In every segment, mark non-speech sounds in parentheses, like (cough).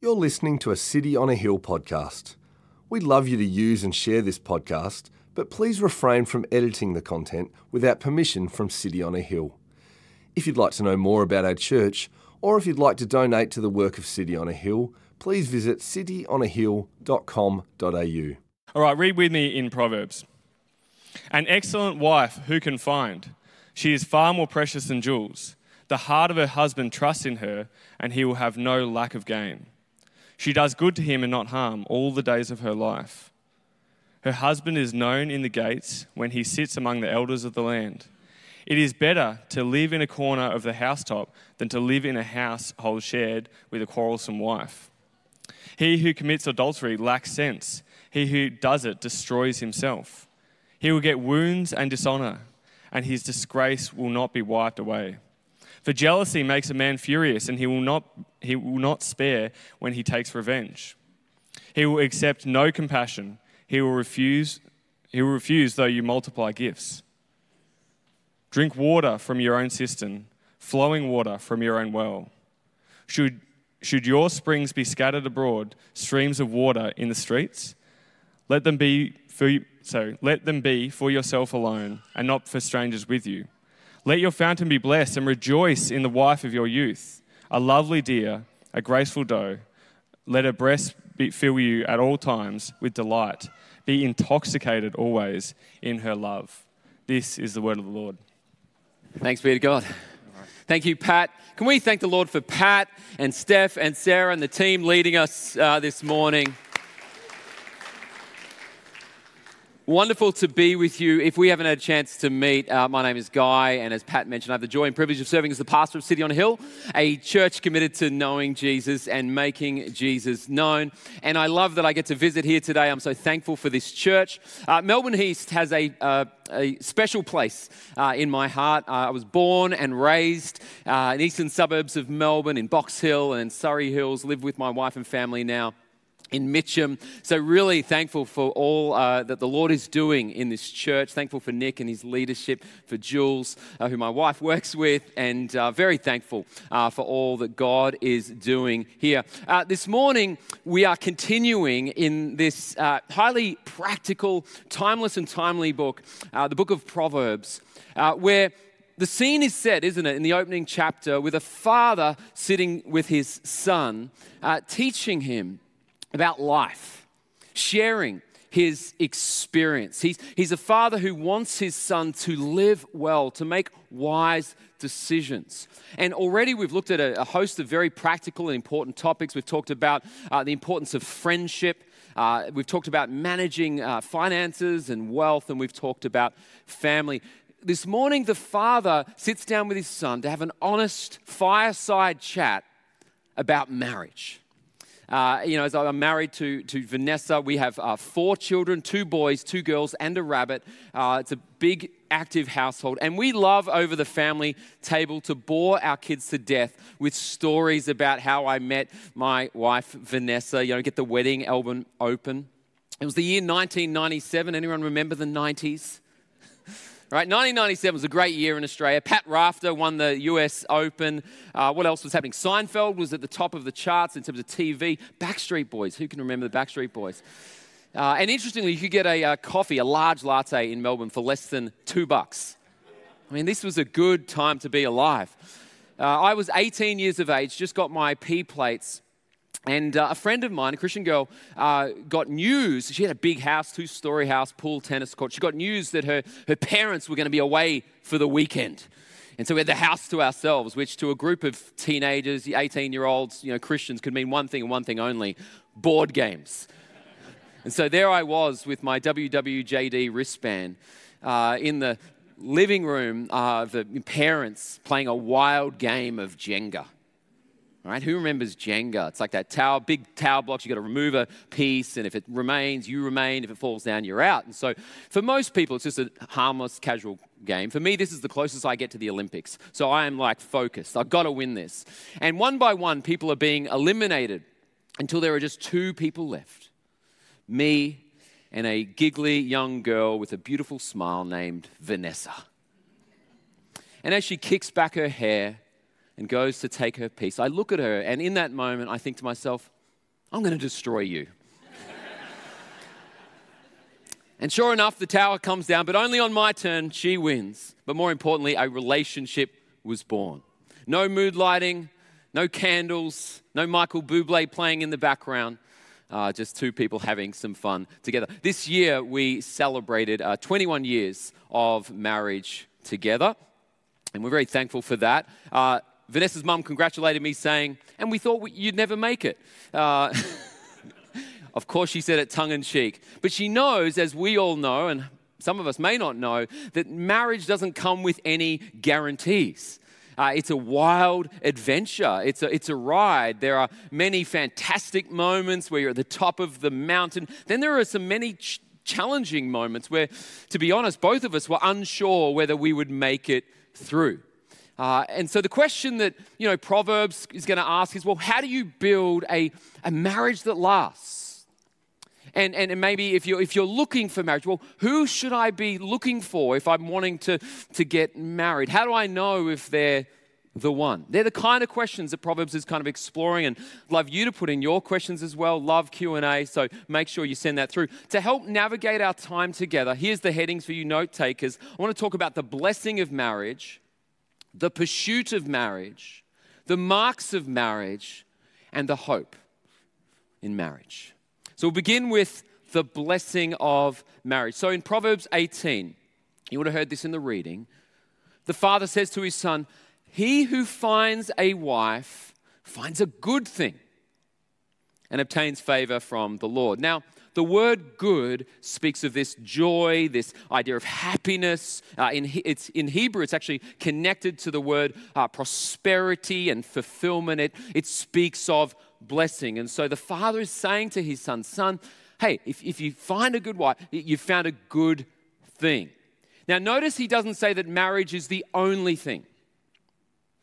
You're listening to a City on a Hill podcast. We'd love you to use and share this podcast, but please refrain from editing the content without permission from City on a Hill. If you'd like to know more about our church, or if you'd like to donate to the work of City on a Hill, please visit cityonahill.com.au. All right, read with me in Proverbs. An excellent wife who can find? She is far more precious than jewels. The heart of her husband trusts in her, and he will have no lack of gain. She does good to him and not harm all the days of her life. Her husband is known in the gates when he sits among the elders of the land. It is better to live in a corner of the housetop than to live in a household shared with a quarrelsome wife. He who commits adultery lacks sense. He who does it destroys himself. He will get wounds and dishonor, and his disgrace will not be wiped away. For jealousy makes a man furious, and he will not, he will not spare when he takes revenge. He will accept no compassion. He will refuse, he will refuse though you multiply gifts. Drink water from your own cistern, flowing water from your own well. Should, should your springs be scattered abroad, streams of water in the streets? Let them be for so let them be for yourself alone, and not for strangers with you. Let your fountain be blessed, and rejoice in the wife of your youth, a lovely deer, a graceful doe. Let her breast be, fill you at all times with delight. Be intoxicated always in her love. This is the word of the Lord. Thanks be to God. Thank you, Pat. Can we thank the Lord for Pat and Steph and Sarah and the team leading us uh, this morning? Wonderful to be with you. If we haven't had a chance to meet, uh, my name is Guy, and as Pat mentioned, I have the joy and privilege of serving as the pastor of City on Hill, a church committed to knowing Jesus and making Jesus known. And I love that I get to visit here today. I'm so thankful for this church. Uh, Melbourne East has a, uh, a special place uh, in my heart. Uh, I was born and raised uh, in eastern suburbs of Melbourne, in Box Hill and Surrey Hills, live with my wife and family now in Mitcham. So, really thankful for all uh, that the Lord is doing in this church. Thankful for Nick and his leadership, for Jules, uh, who my wife (laughs) works with, and uh, very thankful uh, for all that God is doing here. Uh, this morning, we are continuing in this uh, highly practical, timeless, and timely book, the book of Proverbs, where the scene is set, isn't it, in the opening chapter with a father sitting with his son, teaching him about life, sharing his experience. He's, he's a father who wants his son to live well, to make wise decisions. And already we've looked at a, a host of very practical and important topics. We've talked about uh, the importance of friendship. Uh, we've talked about managing uh, finances and wealth, and we've talked about family. This morning, the father sits down with his son to have an honest fireside chat about marriage. Uh, you know, as I'm married to, to Vanessa, we have uh, four children two boys, two girls, and a rabbit. Uh, it's a big, active household. And we love over the family table to bore our kids to death with stories about how I met my wife, Vanessa, you know, get the wedding album open. It was the year 1997. Anyone remember the 90s? Right, 1997 was a great year in Australia. Pat Rafter won the US Open. Uh, what else was happening? Seinfeld was at the top of the charts in terms of TV. Backstreet Boys, who can remember the Backstreet Boys? Uh, and interestingly, you could get a, uh, coffee, a large latte in Melbourne for less than two bucks. I mean, this was a good time to be alive. Uh, I was 18 years of age, just got my P plates and uh, a friend of mine, a Christian girl, uh, got news. She had a big house, two story house, pool, tennis court. She got news that her, her parents were going to be away for the weekend. And so we had the house to ourselves, which to a group of teenagers, 18 year olds, you know, Christians, could mean one thing and one thing only board games. and so there I was with my WWJD wristband uh, in the living room of the parents playing a wild game of Jenga. Right, who remembers Jenga? It's like that tower, big tower blocks. You've got to remove a piece, and if it remains, you remain. If it falls down, you're out. And so, for most people, it's just a harmless, casual game. For me, this is the closest I get to the Olympics. So I am like focused. I've got to win this. And one by one, people are being eliminated until there are just two people left: me and a giggly young girl with a beautiful smile named Vanessa. And as she kicks back her hair and goes to take her piece. I look at her, and in that moment, I think to myself, I'm going to destroy you. (laughs) and sure enough, the tower comes down, but only on my turn, she wins. But more importantly, a relationship was born. No mood lighting, no candles, no Michael Bublé playing in the background. Uh, just two people having some fun together. This year, we celebrated uh, 21 years of marriage together, and we're very thankful for that. Uh, Vanessa's mum congratulated me, saying, And we thought you'd never make it. Uh, (laughs) of course, she said it tongue in cheek. But she knows, as we all know, and some of us may not know, that marriage doesn't come with any guarantees. Uh, it's a wild adventure. It's a, it's a ride. There are many fantastic moments where you're at the top of the mountain. Then there are some many ch- challenging moments where, to be honest, both of us were unsure whether we would make it through. Uh, and so the question that you know Proverbs is going to ask is, well, how do you build a, a marriage that lasts? And, and, and maybe if you're, if you're looking for marriage, well, who should I be looking for if I'm wanting to, to get married? How do I know if they're the one? They're the kind of questions that Proverbs is kind of exploring and love you to put in your questions as well. Love Q&A, so make sure you send that through. To help navigate our time together, here's the headings for you note takers. I want to talk about the blessing of marriage, the pursuit of marriage, the marks of marriage, and the hope in marriage. So we'll begin with the blessing of marriage. So in Proverbs 18, you would have heard this in the reading. The father says to his son, He who finds a wife finds a good thing and obtains favor from the Lord. Now, the word good speaks of this joy, this idea of happiness. Uh, in, it's, in Hebrew, it's actually connected to the word uh, prosperity and fulfillment. It, it speaks of blessing. And so the father is saying to his son, Son, hey, if, if you find a good wife, you've found a good thing. Now, notice he doesn't say that marriage is the only thing.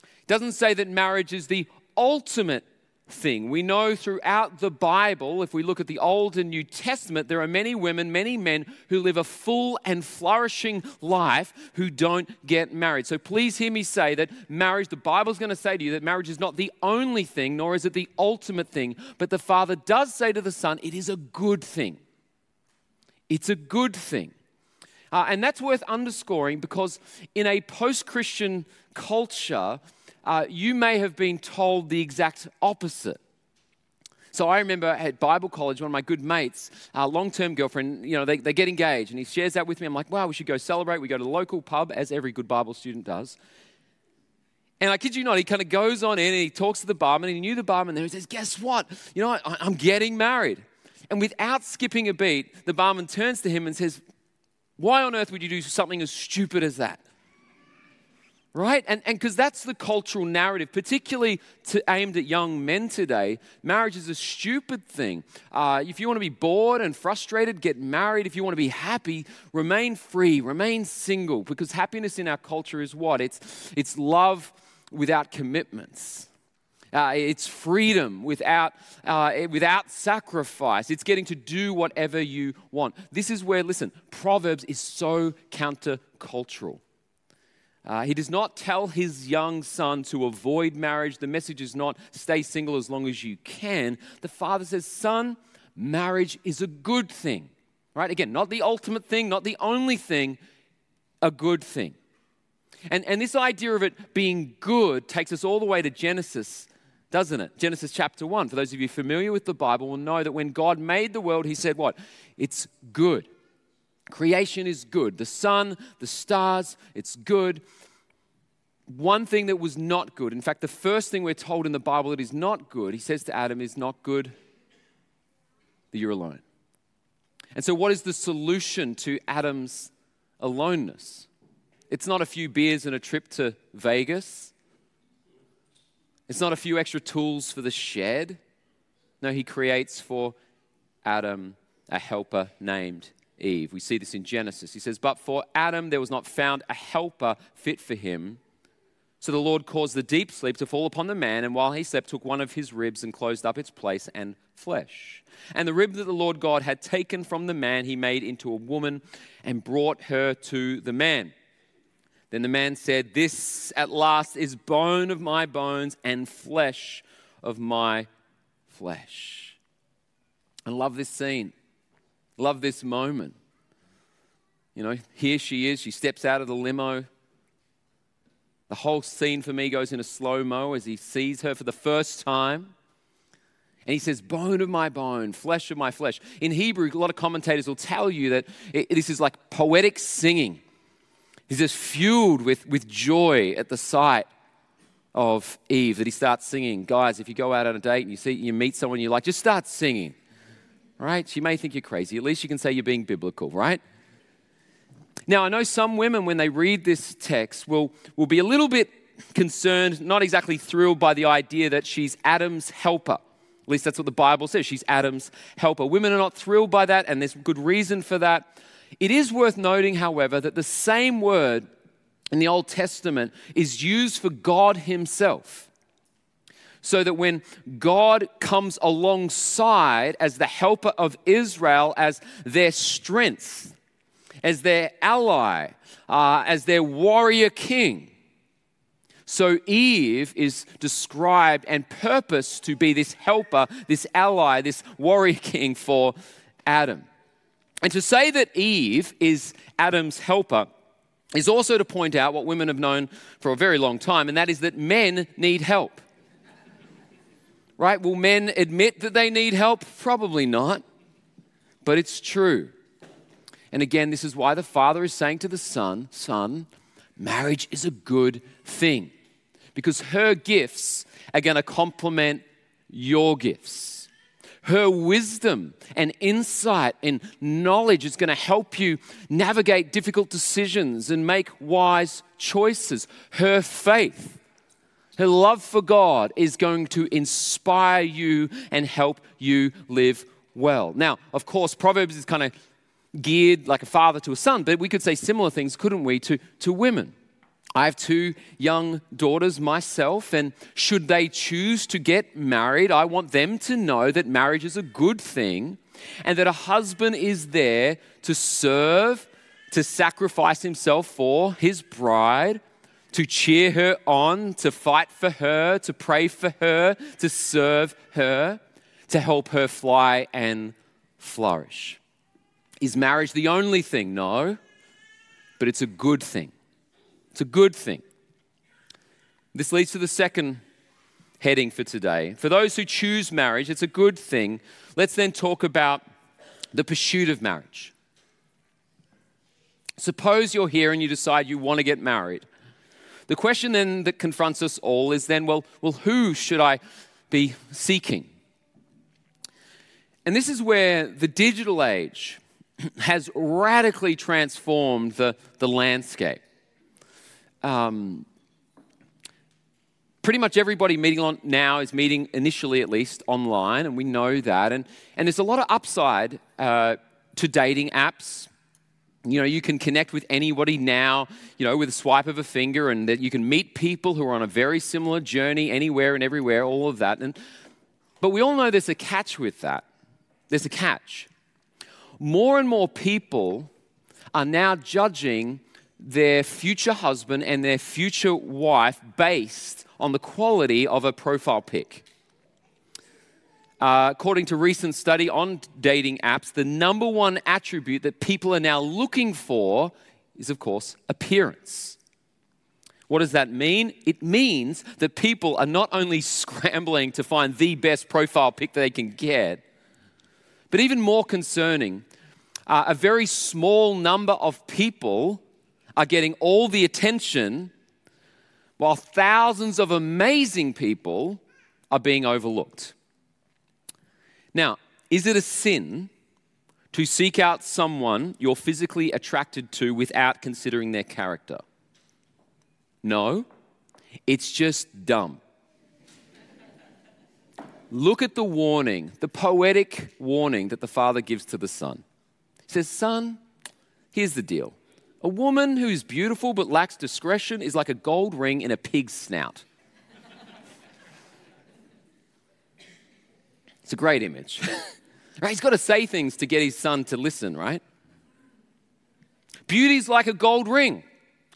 He doesn't say that marriage is the ultimate thing. We know throughout the Bible, if we look at the Old and New Testament, there are many women, many men who live a full and flourishing life who don't get married. So please hear me say that marriage, the Bible's going to say to you that marriage is not the only thing, nor is it the ultimate thing, but the Father does say to the Son, it is a good thing. It's a good thing. Uh, and that's worth underscoring because in a post Christian culture, uh, you may have been told the exact opposite. So I remember at Bible college, one of my good mates, uh, long-term girlfriend, you know, they, they get engaged, and he shares that with me. I'm like, wow, we should go celebrate. We go to the local pub, as every good Bible student does. And I kid you not, he kind of goes on in and he talks to the barman, and he knew the barman there. He says, guess what? You know, I, I'm getting married. And without skipping a beat, the barman turns to him and says, why on earth would you do something as stupid as that? Right? And because that's the cultural narrative, particularly to, aimed at young men today. Marriage is a stupid thing. Uh, if you want to be bored and frustrated, get married. If you want to be happy, remain free, remain single. Because happiness in our culture is what? It's, it's love without commitments. Uh, it's freedom without, uh, without sacrifice. It's getting to do whatever you want. This is where, listen, Proverbs is so countercultural. Uh, he does not tell his young son to avoid marriage. The message is not stay single as long as you can. The father says, Son, marriage is a good thing. Right? Again, not the ultimate thing, not the only thing, a good thing. And, and this idea of it being good takes us all the way to Genesis, doesn't it? Genesis chapter 1. For those of you familiar with the Bible, will know that when God made the world, he said, What? It's good. Creation is good. The sun, the stars, it's good. One thing that was not good, in fact, the first thing we're told in the Bible that is not good, he says to Adam, is not good that you're alone. And so, what is the solution to Adam's aloneness? It's not a few beers and a trip to Vegas. It's not a few extra tools for the shed. No, he creates for Adam a helper named Eve. We see this in Genesis. He says, But for Adam there was not found a helper fit for him. So the Lord caused the deep sleep to fall upon the man, and while he slept, took one of his ribs and closed up its place and flesh. And the rib that the Lord God had taken from the man, he made into a woman and brought her to the man. Then the man said, This at last is bone of my bones and flesh of my flesh. I love this scene. Love this moment. You know, here she is. She steps out of the limo. The whole scene for me goes in a slow mo as he sees her for the first time. And he says, Bone of my bone, flesh of my flesh. In Hebrew, a lot of commentators will tell you that it, this is like poetic singing. He's just fueled with, with joy at the sight of Eve that he starts singing. Guys, if you go out on a date and you see you meet someone you like, just start singing. Right? She may think you're crazy. At least you can say you're being biblical, right? Now, I know some women, when they read this text, will, will be a little bit concerned, not exactly thrilled by the idea that she's Adam's helper. At least that's what the Bible says. She's Adam's helper. Women are not thrilled by that, and there's good reason for that. It is worth noting, however, that the same word in the Old Testament is used for God Himself. So that when God comes alongside as the helper of Israel, as their strength, as their ally, uh, as their warrior king. So Eve is described and purposed to be this helper, this ally, this warrior (laughs) king for Adam. And to say that Eve is Adam's helper is also to point out what women have known for a very long time, and that is that men need help. Right? Will men admit that they need help? Probably not. But it's true. And again, this is why the Father is saying to the Son, Son, marriage is a good thing because her gifts are going to complement your gifts. Her wisdom and insight and knowledge is going to help you navigate difficult decisions and make wise choices. Her faith, her love for God is going to inspire you and help you live well. Now, of course, Proverbs is kind of geared like a father to a son, but we could say similar things, couldn't we, to, to women? I have two young daughters myself, and should they choose to get married, I want them to know that marriage is a good thing and that a husband is there to serve, to sacrifice himself for his bride, to cheer her on, to fight for her, to pray for her, to serve her, to help her fly and flourish. Is marriage the only thing? No, but it's a good thing. It's a good thing. This leads to the second heading for today. For those who choose marriage, it's a good thing. Let's then talk about the pursuit of marriage. Suppose you're here and you decide you want to get married. The question then that confronts us all is then, well, well, who should I be seeking? And this is where the digital age has radically transformed the, the landscape. Um, pretty much everybody meeting on now is meeting initially at least online, and we know that. And, and there's a lot of upside uh, to dating apps. You know, you can connect with anybody now, you know, with a swipe of a finger, and that you can meet people who are on a very similar journey anywhere and everywhere, all of that. And, but we all know there's a catch with that. There's a catch more and more people are now judging their future husband and their future wife based on the quality of a profile pic. Uh, according to recent study on dating apps, the number one attribute that people are now looking for is, of course, appearance. What does that mean? It means that people are not only (laughs) scrambling to find the best profile pic that they can get, but even more concerning, uh, a very small number of people are getting all the attention while thousands of amazing people are being overlooked. Now, is it a sin to seek out someone you're physically attracted to without considering their character? No, it's just dumb. Look at the warning, the poetic warning that the Father gives to the Son. He says, Son, here's the deal. A woman who is beautiful but lacks discretion is like a gold ring in a pig's snout. It's a great image. (laughs) right? He's got to say things to get his son to listen, right? Beauty's like a gold ring.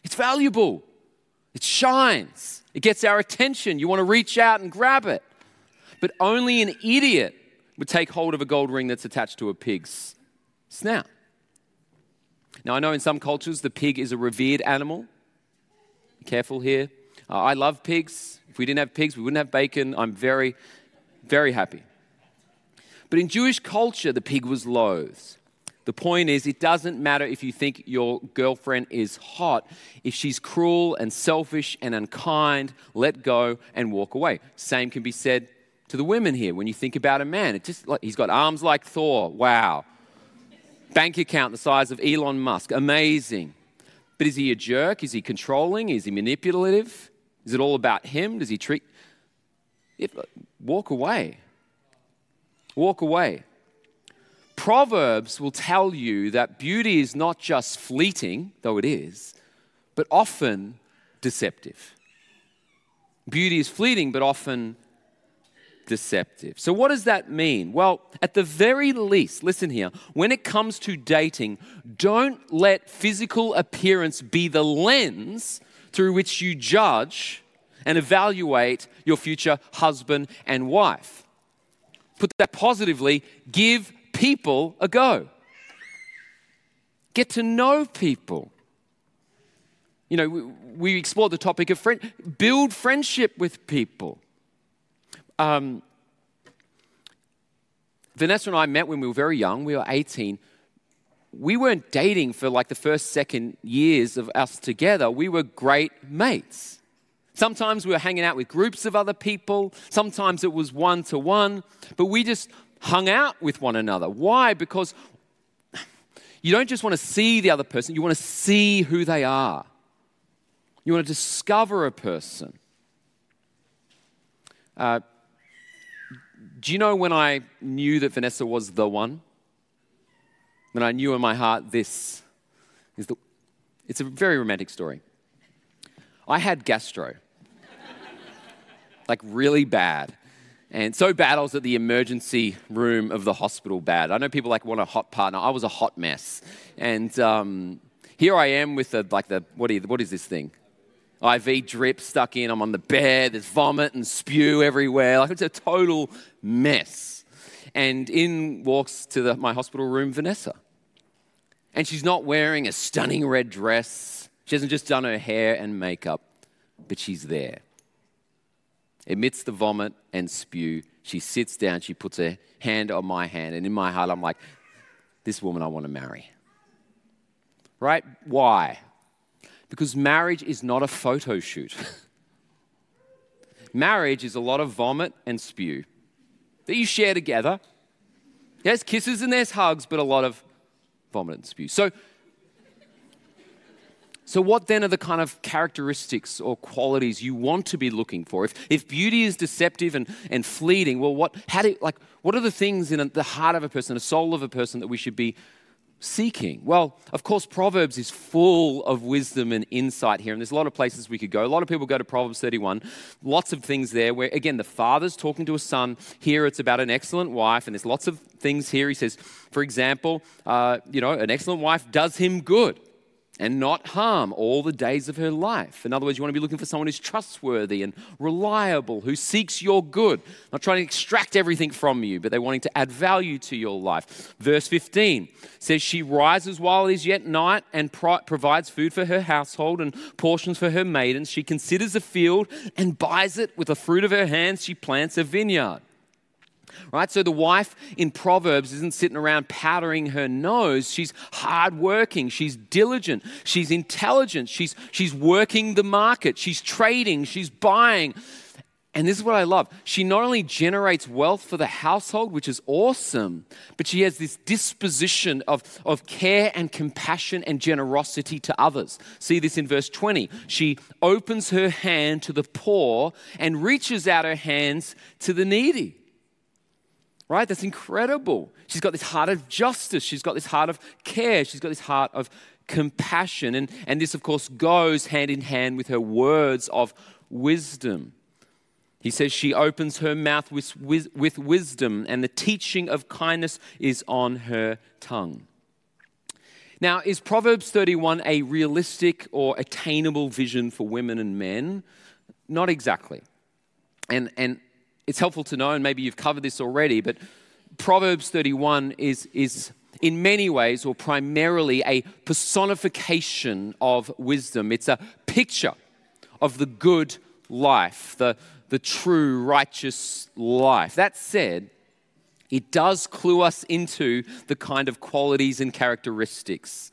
It's valuable. It shines. It gets our attention. You want to reach out and grab it. But only an idiot would take hold of a gold ring that's attached to a pig's snout. Now, I know in some cultures the pig is a revered animal. Be careful here. Uh, I love pigs. If we didn't have pigs, we wouldn't have bacon. I'm very, very happy. But in Jewish culture, the pig was loathed. The point is, it doesn't matter if you think your girlfriend is hot. If she's cruel and selfish and unkind, let go and walk away. Same can be said to the women here. When you think about a man, it just like he's got arms like Thor. Wow. Bank account the size of Elon Musk. Amazing. But is he a jerk? Is he controlling? Is he manipulative? Is it all about him? Does he treat. Walk away. Walk away. Proverbs will tell you that beauty is not just fleeting, though it is, but often deceptive. Beauty is fleeting, but often deceptive. So, what does that mean? Well, at the very least, listen here, when it comes to dating, don't let physical appearance be the lens through which you judge and evaluate your future husband and wife. Put that positively, give people a go. Get to know people. You know, we, we explored the topic of friend, build friendship with people. Um, Vanessa and I met when we were very young. We were 18. We weren't dating for like the first, second years of us together. We were great mates. Sometimes we were hanging out with groups of other people. Sometimes it was one to one. But we just hung out with one another. Why? Because you don't just want to see the other person, you want to see who they are. You want to discover a person. Uh, do you know when I knew that Vanessa was the one? When I knew in my heart this is the. It's a very romantic story. I had gastro, like really bad. And so bad, I was at the emergency room of the hospital bad. I know people like want a hot partner. I was a hot mess. And um, here I am with the, like the, what, you, what is this thing? IV drip stuck in. I'm on the bed. There's vomit and spew everywhere. Like it's a total mess. And in walks to the, my hospital room Vanessa. And she's not wearing a stunning red dress. She hasn't just done her hair and makeup, but she's there. Amidst the vomit and spew, she sits down, she puts her hand on my hand, and in my heart, I'm like, this woman I want to marry. Right? Why? Because marriage is not a photo shoot. (laughs) marriage is a lot of vomit and spew that you share together. There's kisses and there's hugs, but a lot of vomit and spew. So, so what then are the kind of characteristics or qualities you want to be looking for? If, if beauty is deceptive and, and fleeting, well, what, how do, like, what are the things in the heart of a person, the soul of a person that we should be seeking? Well, of course, Proverbs is full of wisdom and insight here, and there's a lot of places we could go. A lot of people go to Proverbs 31, lots of things there where, again, the father's talking to a son. Here it's about an excellent wife, and there's lots of things here. He says, for example, uh, you know, an excellent wife does him good and not harm all the days of her life. In other words, you want to be looking for someone who's trustworthy and reliable, who seeks your good, not trying to extract everything from you, but they're wanting to add value to your life. Verse 15 says, She rises while it is yet night and pro- provides food for her household and portions for her maidens. She considers a field and buys it. With the fruit of her hands, she plants a vineyard. Right? So the wife in Proverbs isn't sitting around powdering her nose. She's hardworking. She's diligent. She's intelligent. She's, she's working the market. She's trading. She's buying. And this is what I love. She not only generates wealth for the household, which is awesome, but she has this disposition of, of care and compassion and generosity to others. See this in verse 20. She opens her hand to the poor and reaches out her hands to the needy right? That's incredible. She's got this heart of justice. She's got this heart of care. She's got this heart of compassion. And, and this, of course, goes hand in hand with her words of wisdom. He says she opens her mouth with, with, with wisdom, and the teaching of kindness is on her tongue. Now, is Proverbs 31 a realistic or attainable vision for women and men? Not exactly. And, and it's helpful to know, and maybe you've covered this already, but Proverbs 31 is, is in many ways or primarily a personification of wisdom. It's a picture of the good life, the, the true righteous life. That said, it does clue us into the kind of qualities and characteristics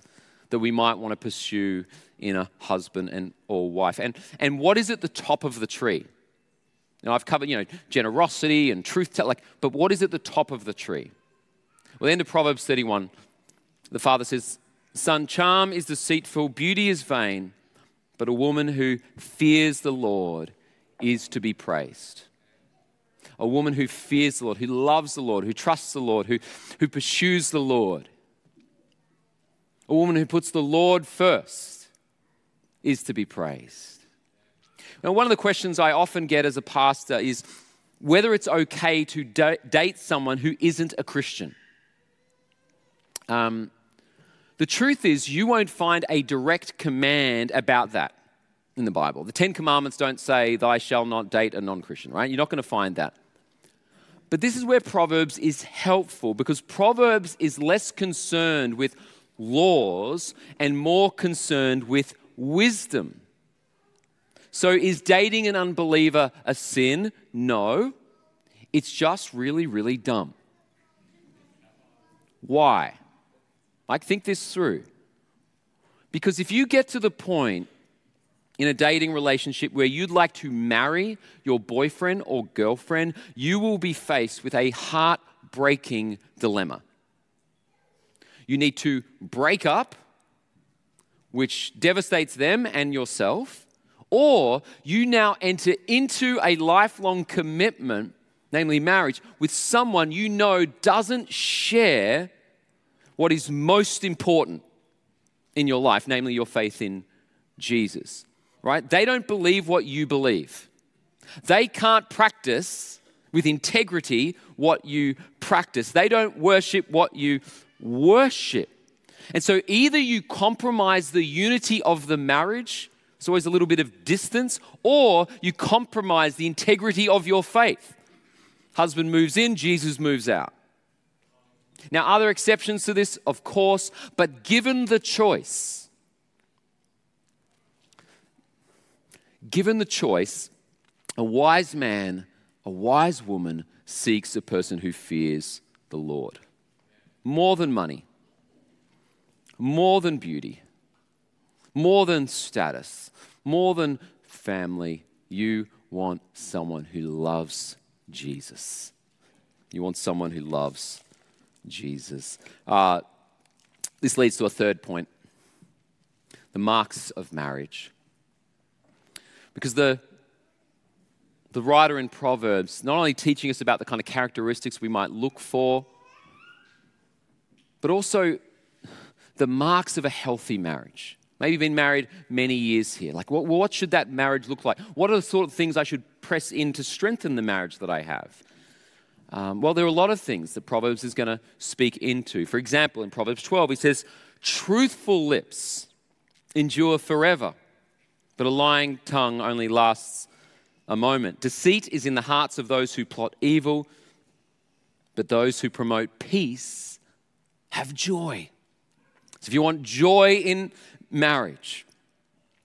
that we might want to pursue in a husband and or wife. And, and what is at the top of the tree? Now I've covered, you know, generosity and truth, tell, like, but what is at the top of the tree? Well, the end of Proverbs 31, the father says, Son, charm is deceitful, beauty is vain, but a woman who fears the Lord is to be praised. A woman who fears the Lord, who loves the Lord, who trusts the Lord, who, who pursues the Lord. A woman who puts the Lord first is to be praised. Now, one of the questions I often get as a pastor is whether it's okay to date someone who isn't a Christian. Um, the truth is, you won't find a direct command about that in the Bible. The Ten Commandments don't say, Thou shalt not date a non Christian, right? You're not going to find that. But this is where Proverbs is helpful because Proverbs is less concerned with laws and more concerned with wisdom. So, is dating an unbeliever a sin? No. It's just really, really dumb. Why? Like, think this through. Because if you get to the point in a dating relationship where you'd like to marry your boyfriend or girlfriend, you will be faced with a heartbreaking dilemma. You need to break up, which devastates them and yourself, or you now enter into a lifelong commitment, namely marriage, with someone you know doesn't share what is most important in your life, namely your faith in Jesus. Right? They don't believe what you believe. They can't practice with integrity what you practice. They don't worship what you worship. And so either you compromise the unity of the marriage, it's always a little bit of distance, or you compromise the integrity of your faith. Husband moves in, Jesus moves out. Now, are there exceptions to this? Of course, but given the choice, given the choice, a wise man, a wise woman seeks a person who fears the Lord. More than money, more than beauty, more than status, more than family. You want someone who loves Jesus. You want someone who loves Jesus. Uh, this leads to a third point the marks of marriage. Because the, the writer in Proverbs not only teaching us about the kind of characteristics we might look for, but also the marks of a healthy marriage. Maybe you've been married many years here. Like, what, what should that marriage look like? What are the sort of things I should press in to strengthen the marriage that I have? Um, well, there are a lot of things that Proverbs is going to speak into. For example, in Proverbs 12, he says, Truthful lips endure forever, but a lying tongue only lasts a moment. Deceit is in the hearts of those who plot evil, but those who promote peace have joy. So if you want joy in marriage,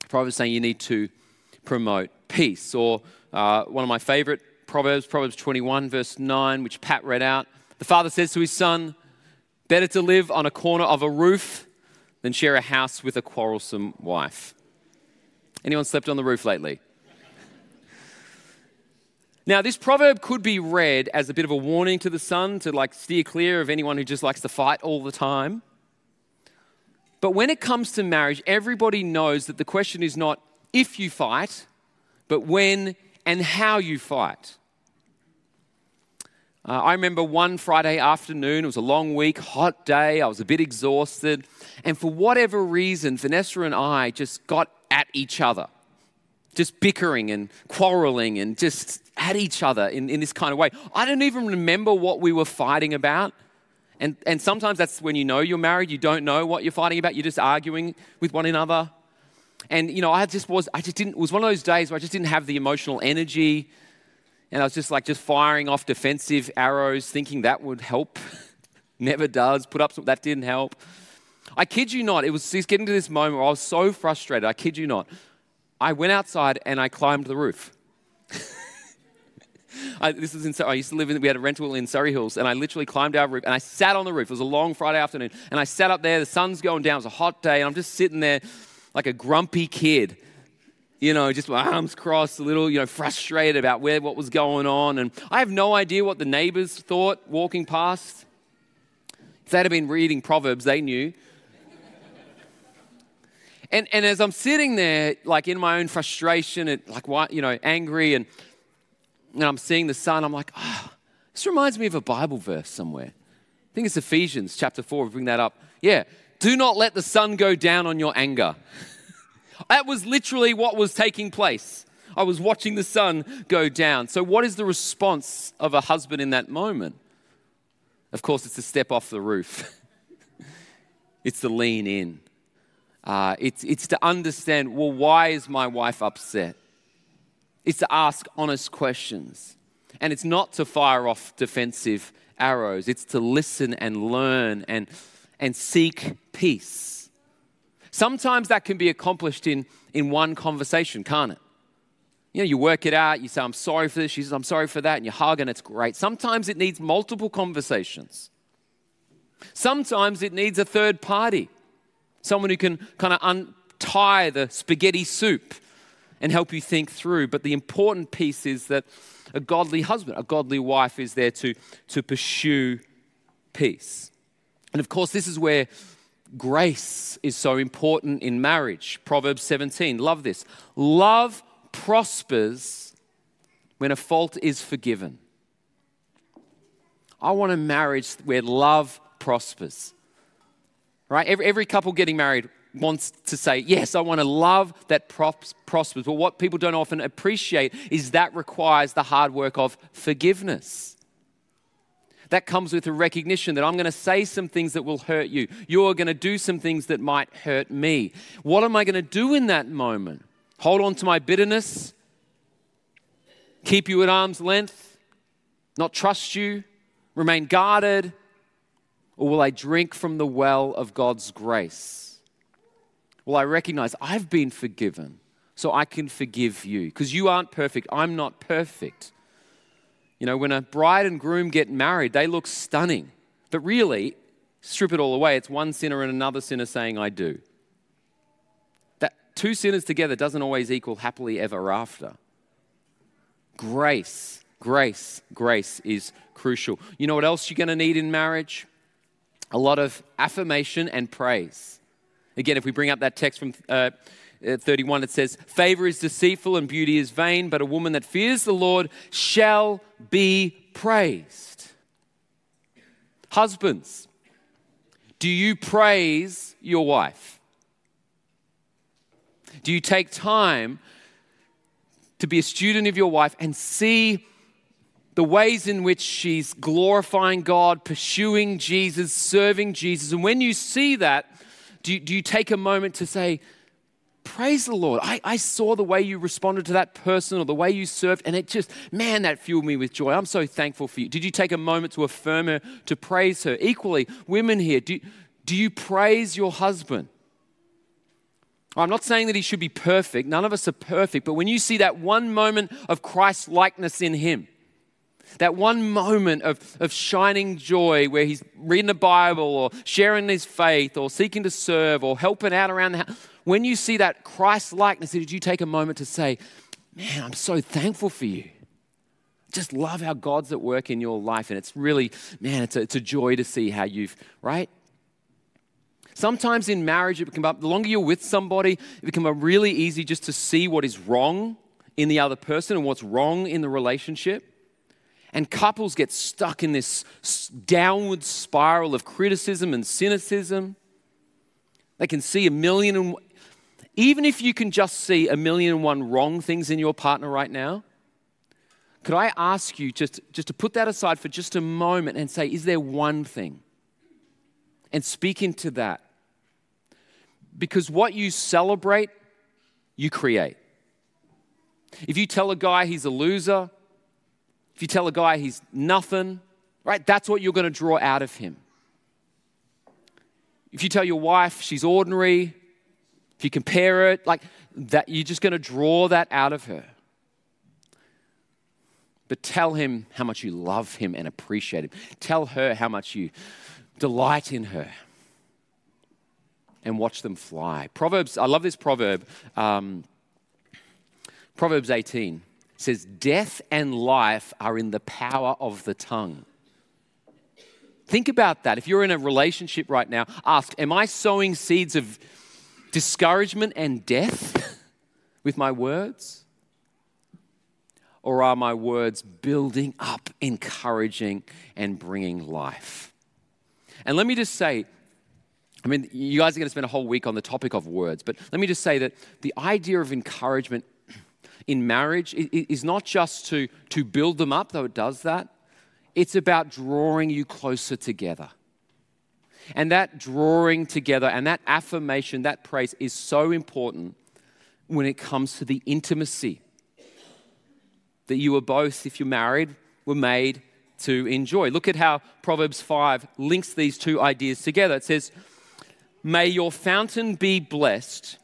Proverbs saying you need to promote peace. Or uh, one of my favorite Proverbs, Proverbs 21, verse 9, which Pat read out. The father says to his son, Better to live on a corner of a roof than share a house with a quarrelsome wife. Anyone slept on the roof lately? Now, this proverb could be read as a bit of a warning to the son to like steer clear of anyone who just likes to fight all the time. But when it comes to marriage, everybody knows that the question is not if you fight, but when and how you fight. Uh, I remember one Friday afternoon, it was a long week, hot day, I was a bit exhausted, and for whatever reason, Vanessa and I just got at each other, just bickering and quarreling and just at each other in, in this kind of way. I don't even remember what we were fighting about. And, and sometimes that's when you know you're married, you don't know what you're fighting about, you're just arguing with one another. And, you know, I just was, I just didn't, it was one of those days where I just didn't have the emotional energy And I was just like, just firing off defensive arrows, thinking that would help. (laughs) Never does. Put up some, that didn't help. I kid you not, it was just getting to this moment where I was so frustrated. I kid you not. I went outside and I climbed the roof. I, this is in, I used to live in, we had a rental in Surrey Hills, and I literally climbed our roof and I sat on the roof. It was a long Friday afternoon, and I sat up there. The sun's going down. It was a hot day, and I'm just sitting there like a grumpy kid, you know, just my arms crossed, a little, you know, frustrated about where what was going on. And I have no idea what the neighbors thought walking past. If they'd have been reading Proverbs, they knew. And, and as I'm sitting there, like in my own frustration and like, what, you know, angry and and I'm seeing the sun, I'm like, oh, this reminds me of a Bible verse somewhere. I think it's Ephesians chapter 4, we bring that up. Yeah, do not let the sun go down on your anger. (laughs) that was literally what was taking place. I was watching the sun go down. So, what is the response of a husband in that moment? Of course, it's to step off the roof, (laughs) it's to lean in. Uh, it's, it's to understand well, why is my wife upset? It's to ask honest questions. And it's not to fire off defensive arrows, it's to listen and learn and, and seek peace. Sometimes that can be accomplished in, in one conversation, can't it? You know, you work it out, you say, I'm sorry for this, she says, I'm sorry for that, and you hug and it's great. Sometimes it needs multiple conversations. Sometimes it needs a third party, someone who can kind of untie the spaghetti soup and help you think through. But the important piece is that a godly husband, a godly wife is there to, to pursue peace. And of course, this is where grace is so important in marriage. Proverbs 17, love this. Love prospers when a fault is forgiven. I want a marriage where love prospers. Right? Every, every couple getting married wants to say, Yes, I want to love that prospers. But what people don't often appreciate is that requires the hard work of forgiveness. That comes with a recognition that I'm going to say some things that will hurt you. You're going to do some things that might hurt me. What am I going to do in that moment? Hold on to my bitterness? Keep you at arm's length? Not trust you? Remain guarded? Or will I drink from the well of God's grace? Well, I recognize I've been forgiven, so I can forgive you. Because you aren't perfect, I'm not perfect. You know, when a bride and groom get married, they look stunning. But really, strip it all away, it's one sinner and another sinner saying, I do. That two sinners together doesn't always equal happily ever after. Grace, grace, grace is crucial. You know what else you're going to need in marriage? A lot of affirmation and praise. Again, if we bring up that text from uh, uh, 31, it says, Favor is deceitful and beauty is vain, but a woman that fears the Lord shall be praised. Husbands, do you praise your wife? Do you take time to be a student of your wife and see the ways in which she's glorifying God, pursuing Jesus, serving Jesus? And when you see that, do you, do you take a moment to say, Praise the Lord. I, I saw the way you responded to that person or the way you served, and it just, man, that fueled me with joy. I'm so thankful for you. Did you take a moment to affirm her, to praise her? Equally, women here, do, do you praise your husband? I'm not saying that he should be perfect. None of us are perfect. But when you see that one moment of Christ likeness in him, that one moment of, of shining joy where he's reading the Bible or sharing his faith or seeking to serve or helping out around the house. When you see that Christ likeness, did you take a moment to say, Man, I'm so thankful for you? Just love how God's at work in your life. And it's really, man, it's a, it's a joy to see how you've, right? Sometimes in marriage, it become the longer you're with somebody, it becomes really easy just to see what is wrong in the other person and what's wrong in the relationship. And couples get stuck in this downward spiral of criticism and cynicism. They can see a million and even if you can just see a million and one wrong things in your partner right now, could I ask you just, just to put that aside for just a moment and say, is there one thing? And speak into that. Because what you celebrate, you create. If you tell a guy he's a loser, if you tell a guy he's nothing, right, that's what you're going to draw out of him. If you tell your wife she's ordinary, if you compare it, like that, you're just going to draw that out of her. But tell him how much you love him and appreciate him. Tell her how much you delight in her. And watch them fly. Proverbs, I love this proverb. Um, Proverbs 18 says, Death and life are in the power of the tongue. Think about that. If you're in a relationship right now, ask, Am I sowing seeds of discouragement and death (laughs) with my words? Or are my words building up, encouraging, and bringing life? And let me just say, I mean, you guys are going to spend a whole week on the topic of words, but let me just say that the idea of encouragement in marriage is not just to, to build them up, though it does that, it's about drawing you closer together. And that drawing together and that affirmation, that praise is so important when it comes to the intimacy that you were both, if you're married, were made to enjoy. Look at how Proverbs 5 links these two ideas together. It says, May your fountain be blessed,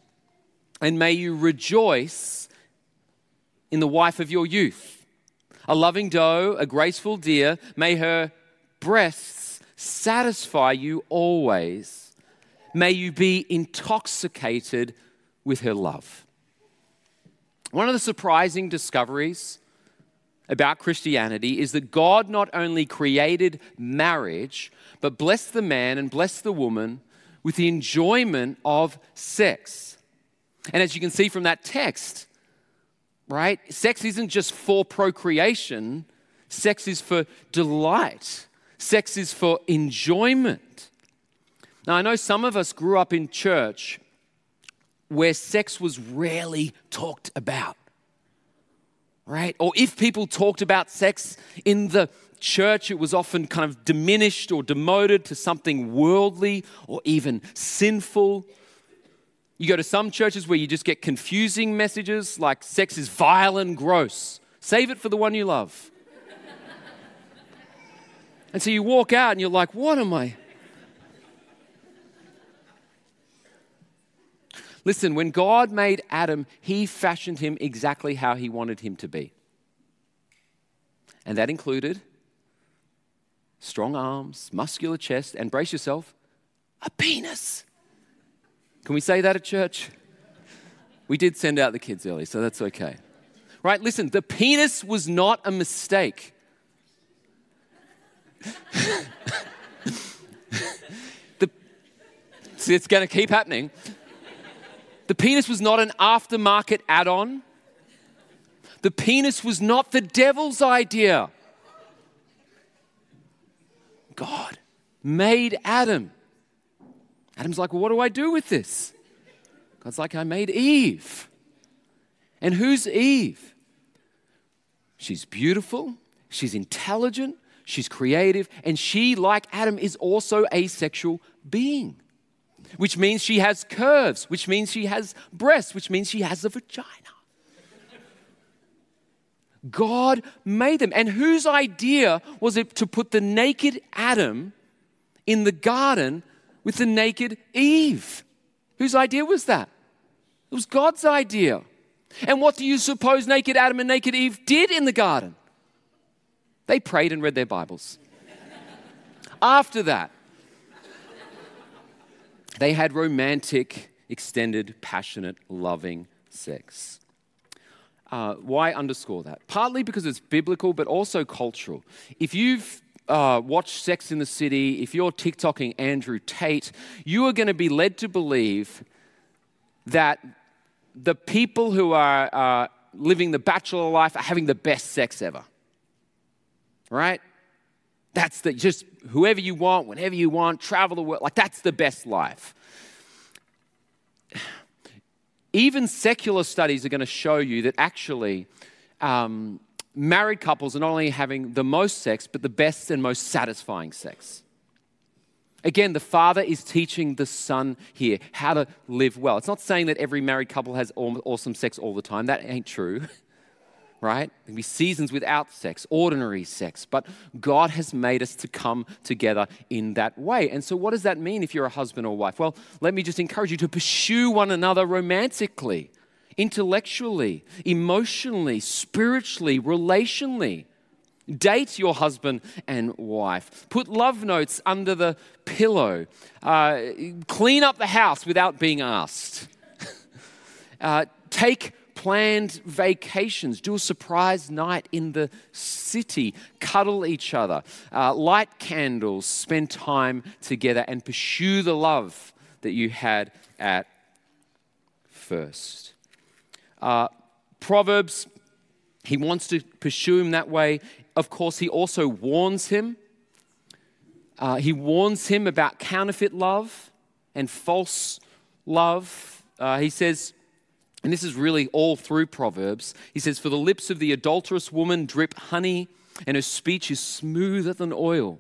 and may you rejoice in the wife of your youth. A loving doe, a graceful deer, may her breasts satisfy you always. May you be intoxicated with her love. One of the surprising discoveries about Christianity is that God not only created marriage, but blessed the man and blessed the woman with the enjoyment of sex. And as you can see from that text, right, sex isn't just for procreation, sex is for delight, sex is for enjoyment. Now, I know some of us grew up in church where sex was rarely talked about right? Or if people talked about sex in the church, it was often kind of diminished or demoted to something worldly or even sinful. You go to some churches where you just get confusing messages like sex is vile and gross. Save it for the one you love. and so you walk out and you're like, what am I? Listen, when God made Adam, he fashioned him exactly how he wanted him to be. And that included strong arms, muscular chest, and brace yourself, a penis. Can we say that at church? We did send out the kids early, so that's okay. Right? Listen, the penis was not a mistake. (laughs) the, see, it's going to keep happening. The penis was not an aftermarket add on. The penis was not the devil's idea. God made Adam. Adam's like, well, what do I do with this? God's like, I made Eve. And who's Eve? She's beautiful, she's intelligent, she's creative, and she, like Adam, is also a sexual being which means she has curves, which means she has breasts, which means she has a vagina. God made them. And whose idea was it to put the naked Adam in the garden with the naked Eve? Whose idea was that? It was God's idea. And what do you suppose naked Adam and naked Eve did in the garden? They prayed and read their Bibles. After that, they had romantic, extended, passionate, loving sex. Uh, why underscore that? Partly because it's biblical, but also cultural. If you've uh, watched Sex in the City, if you're TikToking Andrew Tate, you are going to be led to believe that the people who are uh, living the bachelor life are having the best sex ever. Right? That's the just whoever you want, whenever you want, travel the world. Like that's the best life. Even secular studies are going to show you that actually um, married couples are not only having the most sex, but the best and most satisfying sex. Again, the father is teaching the son here how to live well. It's not saying that every married couple has awesome sex all the time. That ain't true. (laughs) right? There can be seasons without sex, ordinary sex, but God has made us to come together in that way. And so, what does that mean if you're a husband or wife? Well, let me just encourage you to pursue one another romantically, intellectually, emotionally, spiritually, relationally. Date your husband and wife. Put love notes under the pillow. Uh, clean up the house without being asked. (laughs) uh, take planned vacations, do a surprise night in the city, cuddle each other, uh, light candles, spend time together, and pursue the love that you had at first. Uh, Proverbs, he wants to pursue him that way. Of course, he also warns him. Uh, he warns him about counterfeit love and false love. Uh, he says, and this is really all through Proverbs. He says, For the lips of the adulterous woman drip honey, and her speech is smoother than oil.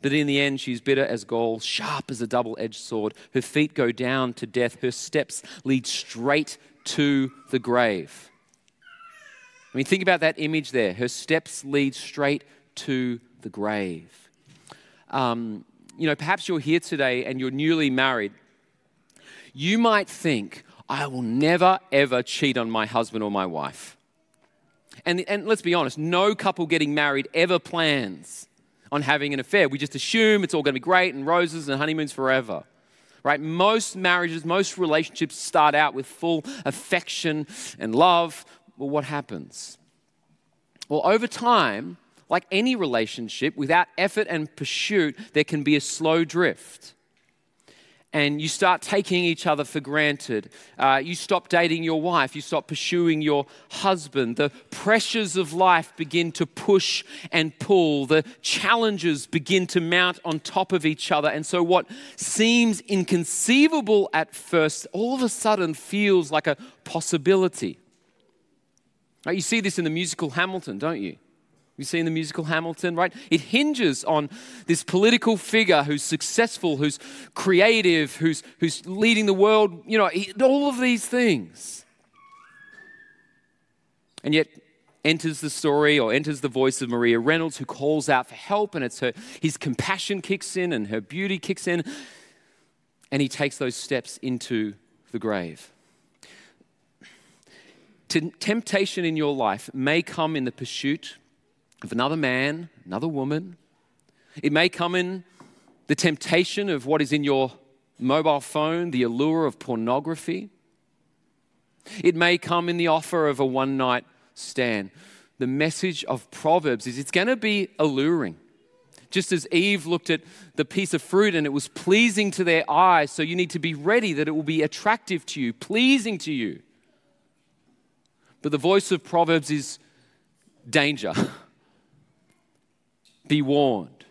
But in the end, she's bitter as gall, sharp as a double edged sword. Her feet go down to death, her steps lead straight to the grave. I mean, think about that image there. Her steps lead straight to the grave. Um, you know, perhaps you're here today and you're newly married. You might think, I will never, ever cheat on my husband or my wife. And, and let's be honest, no couple getting married ever plans on having an affair. We just assume it's all going to be great and roses and honeymoons forever. Right? Most marriages, most relationships start out with full affection and love. Well, what happens? Well, over time, like any relationship, without effort and pursuit, there can be a slow drift and you start taking each other for granted. Uh, you stop dating your wife, you stop pursuing your husband. The pressures of life begin to push and pull, the challenges begin to mount on top of each other. And so, what seems inconceivable at first all of a sudden feels like a possibility. You see this in the musical Hamilton, don't you? You see in the musical Hamilton, right? It hinges on this political figure who's successful, who's creative, who's, who's leading the world, you know, all of these things. And yet enters the story or enters the voice of Maria Reynolds who calls out for help and it's her his compassion kicks in and her beauty kicks in and he takes those steps into the grave. Temptation in your life may come in the pursuit of another man, another woman. It may come in the temptation of what is in your mobile phone, the allure of pornography. It may come in the offer of a one night stand. The message of Proverbs is it's going to be alluring. Just as Eve looked at the piece of fruit and it was pleasing to their eyes, so you need to be ready that it will be attractive to you, pleasing to you. But the voice of Proverbs is danger. (laughs) Be warned.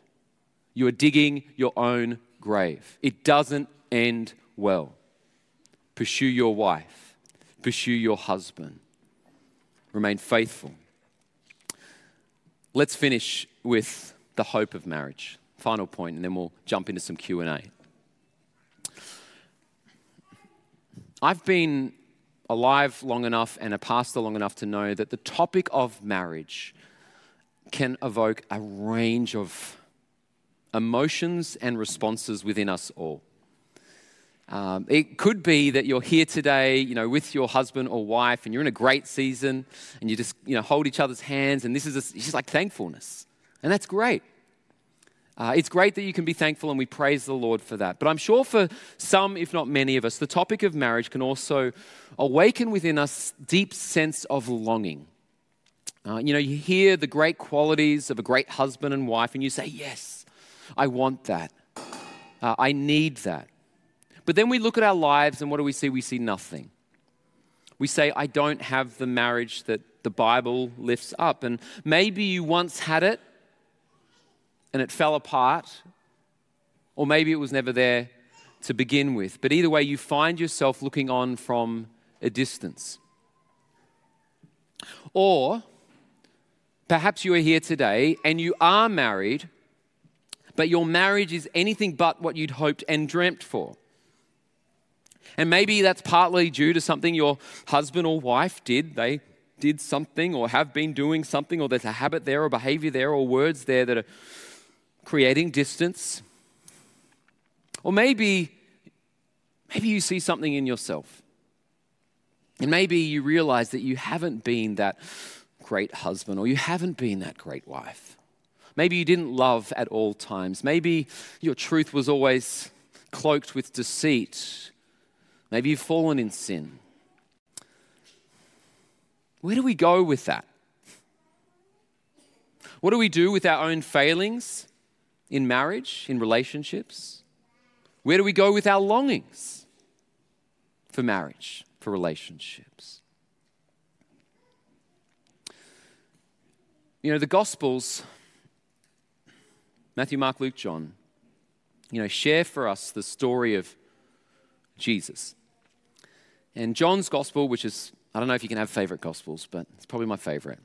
You are digging your own grave. It doesn't end well. Pursue your wife, pursue your husband. Remain faithful. Let's finish with the hope of marriage. Final point, and then we'll jump into some Q&A. I've been alive long enough and a pastor long enough to know that the topic of marriage can evoke a range of emotions and responses within us all. Um, it could be that you're here today, you know, with your husband or wife, and you're in a great season, and you just, you know, hold each other's hands, and this is a, just like thankfulness, and that's great. Uh, it's great that you can be thankful, and we praise the Lord for that. But I'm sure for some, if not many of us, the topic of marriage can also awaken within us deep sense of longing. Uh, you know, you hear the great qualities of a great husband and wife, and you say, Yes, I want that. Uh, I need that. But then we look at our lives, and what do we see? We see nothing. We say, I don't have the marriage that the Bible lifts up. And maybe you once had it and it fell apart, or maybe it was never there to begin with. But either way, you find yourself looking on from a distance. Or Perhaps you are here today and you are married, but your marriage is anything but what you'd hoped and dreamt for. And maybe that's partly due to something your husband or wife did. They did something or have been doing something, or there's a habit there or behavior there or words there that are creating distance. Or maybe, maybe you see something in yourself. And maybe you realize that you haven't been that great husband or you haven't been that great wife. Maybe you didn't love at all times. Maybe your truth was always cloaked with deceit. Maybe you've fallen in sin. Where do we go with that? What do we do with our own failings in marriage, in relationships? Where do we go with our longings for marriage, for relationships? You know, the Gospels, Matthew, Mark, Luke, John, you know, share for us the story of Jesus. And John's Gospel, which is I don't know if you can have favorite gospels, but it's probably my favorite.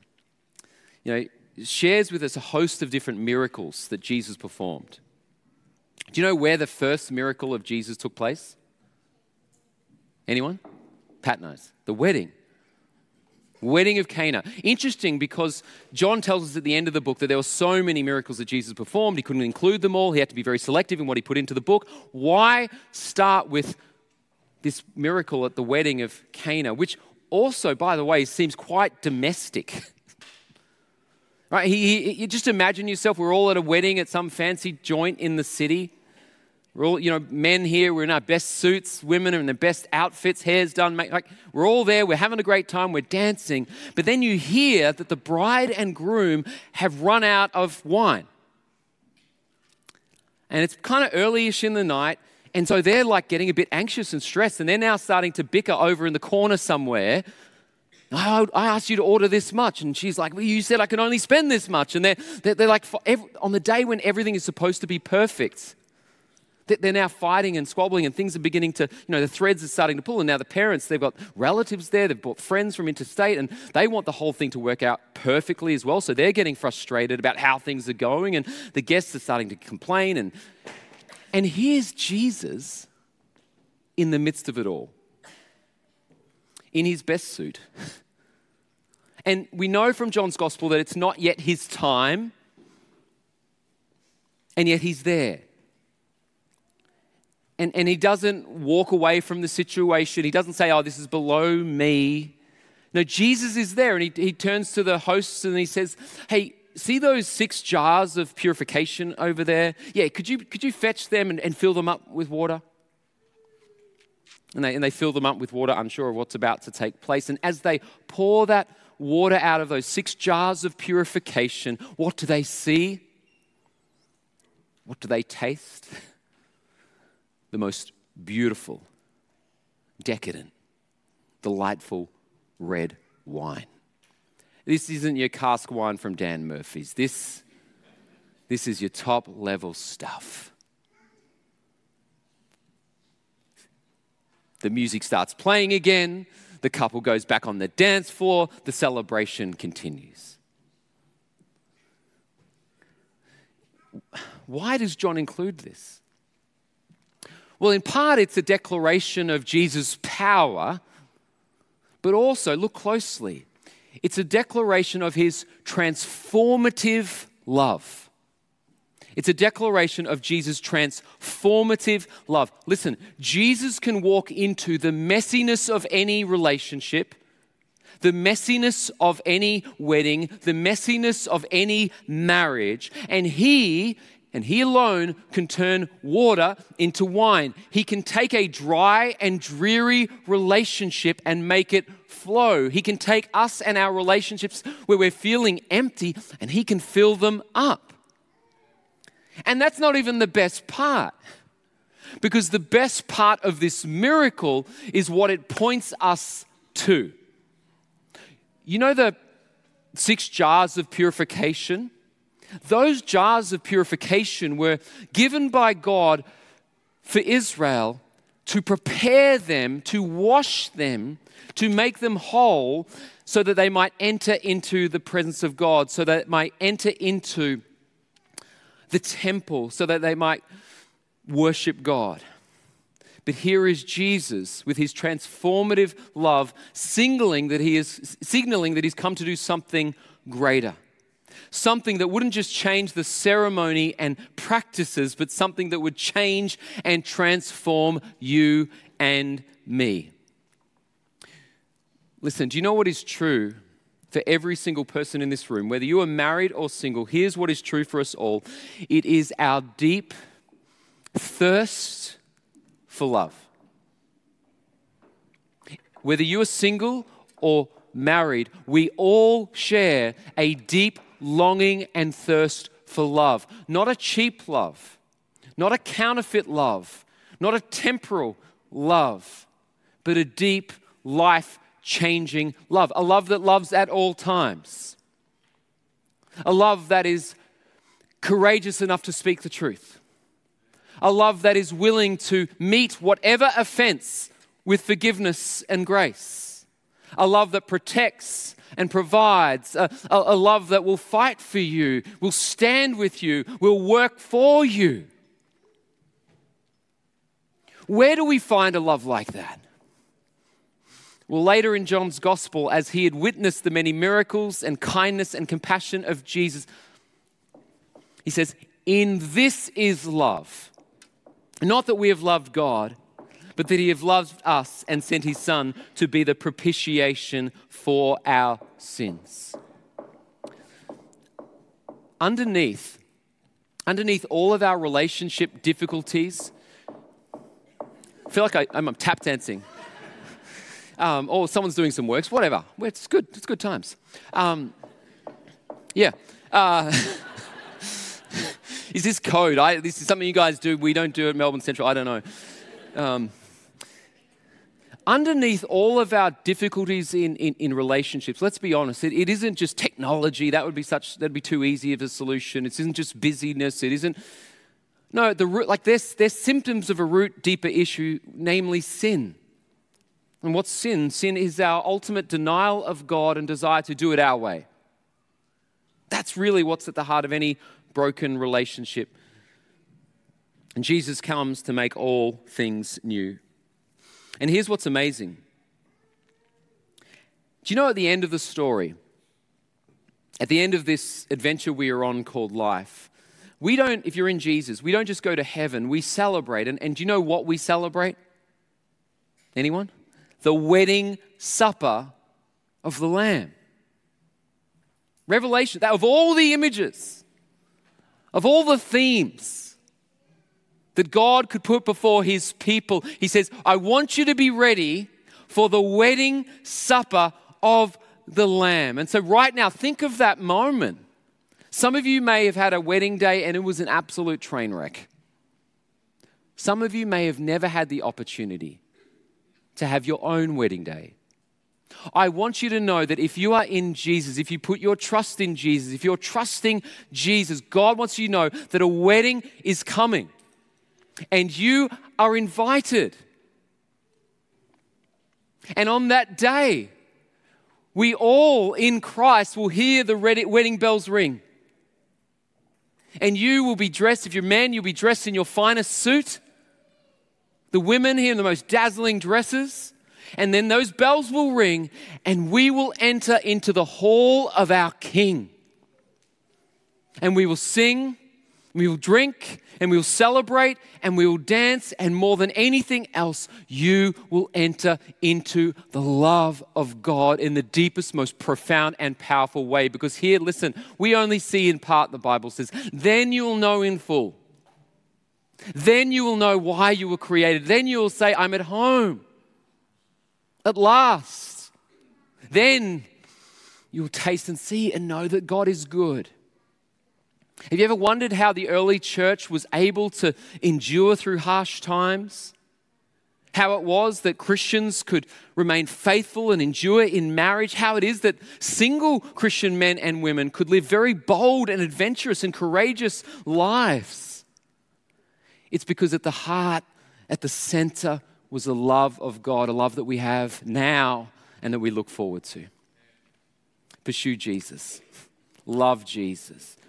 You know, shares with us a host of different miracles that Jesus performed. Do you know where the first miracle of Jesus took place? Anyone? Pat knows. The wedding. Wedding of Cana. Interesting because John tells us at the end of the book that there were so many miracles that Jesus performed, he couldn't include them all. He had to be very selective in what he put into the book. Why start with this miracle at the wedding of Cana, which also, by the way, seems quite domestic. (laughs) right? He, he, you just imagine yourself, we're all at a wedding at some fancy joint in the city. We're all, you know, men here, we're in our best suits, women are in their best outfits, hair's done, make, like, we're all there, we're having a great time, we're dancing. But then you hear that the bride and groom have run out of wine. And it's kind of early-ish in the night, and so they're like getting a bit anxious and stressed, and they're now starting to bicker over in the corner somewhere. I, I asked you to order this much. And she's like, Well, you said I can only spend this much. And they're, they're, they're like, every, on the day when everything is supposed to be perfect, they're now fighting and squabbling, and things are beginning to, you know, the threads are starting to pull. And now the parents, they've got relatives there, they've brought friends from interstate, and they want the whole thing to work out perfectly as well. So they're getting frustrated about how things are going, and the guests are starting to complain. And and here's Jesus in the midst of it all, in his best suit. (laughs) And we know from John's gospel that it's not yet his time, and yet he's there. And, and he doesn't walk away from the situation. He doesn't say, Oh, this is below me. No, Jesus is there and he, he turns to the hosts and he says, Hey, see those six jars of purification over there? Yeah, could you, could you fetch them and, and fill them up with water? And they, and they fill them up with water, unsure of what's about to take place. And as they pour that water out of those six jars of purification, what do they see? What do they taste? (laughs) The most beautiful, decadent, delightful red wine. This isn't your cask wine from Dan Murphy's. This, this is your top level stuff. The music starts playing again. The couple goes back on the dance floor. The celebration continues. Why does John include this? Well, in part, it's a declaration of Jesus' power, but also, look closely, it's a declaration of his transformative love. It's a declaration of Jesus' transformative love. Listen, Jesus can walk into the messiness of any relationship, the messiness of any wedding, the messiness of any marriage, and he and he alone can turn water into wine. He can take a dry and dreary relationship and make it flow. He can take us and our relationships where we're feeling empty and he can fill them up. And that's not even the best part. Because the best part of this miracle is what it points us to. You know the six jars of purification? Those jars of purification were given by God for Israel to prepare them, to wash them, to make them whole, so that they might enter into the presence of God, so that they might enter into the temple, so that they might worship God. But here is Jesus with his transformative love, signaling that he is signaling that he's come to do something greater. Something that wouldn't just change the ceremony and practices, but something that would change and transform you and me. Listen, do you know what is true for every single person in this room, whether you are married or single? Here's what is true for us all it is our deep thirst for love. Whether you are single or married, we all share a deep longing and thirst for love. Not a cheap love, not a counterfeit love, not a temporal love, but a deep, life changing love. A love that loves at all times. A love that is courageous enough to speak the truth. A love that is willing to meet whatever offense with forgiveness and grace. A love that protects and provides. A, a, a love that will fight for you, will stand with you, will work for you. Where do we find a love like that? Well, later in John's gospel, as he had witnessed the many miracles and kindness and compassion of Jesus, he says, In this is love. Not that we have loved God, but that he have loved us and sent his son to be the propitiation for our sins. Underneath, underneath all of our relationship difficulties, I feel like I, am tap dancing. Um, or someone's doing some works, whatever. It's good. It's good times. Um, yeah. Uh, (laughs) is this code? I, this is something you guys do. We don't do at Melbourne Central. I don't know. Um, underneath all of our difficulties in, in, in relationships, let's be honest, it, it isn't just technology. That would be such, that'd be too easy of a solution. It isn't just busyness. It isn't, no, the root, like there's, there's symptoms of a root deeper issue, namely sin. And what's sin? Sin is our ultimate denial of God and desire to do it our way. That's really what's at the heart of any broken relationship. And Jesus comes to make all things new. And here's what's amazing. Do you know at the end of the story, at the end of this adventure we are on called life, we don't, if you're in Jesus, we don't just go to heaven, we celebrate. And, and do you know what we celebrate? Anyone? The wedding supper of the Lamb. Revelation, that of all the images, of all the themes that God could put before his people, he says, I want you to be ready for the wedding supper of the Lamb. And so, right now, think of that moment some of you may have had a wedding day and it was an absolute train wreck. Some of you may have never had the opportunity to have your own wedding day. I want you to know that if you are in Jesus, if you put your trust in Jesus, if you're trusting Jesus, God wants you to know that a wedding is coming and you are invited. And on that day, we all in Christ will hear the wedding bells ring and you will be dressed, if you're man, you'll be dressed in your finest suit. The women here in the most dazzling dresses. And then those bells will ring, and we will enter into the hall of our King. And we will sing, we will drink, and we will celebrate and we will dance, and more than anything else, you will enter into the love of God in the deepest, most profound, and powerful way. Because here, listen, we only see in part, the Bible says, then you will know in full. Then you will know why you were created. Then you will say, I'm at home. At last. Then you will taste and see and know that God is good. Have you ever wondered how the early church was able to endure through harsh times? How it was that Christians could remain faithful and endure in marriage? How it is that single Christian men and women could live very bold and adventurous and courageous lives? It's because at the heart, at the center, was the love of God, a love that we have now and that we look forward to. Pursue Jesus, love Jesus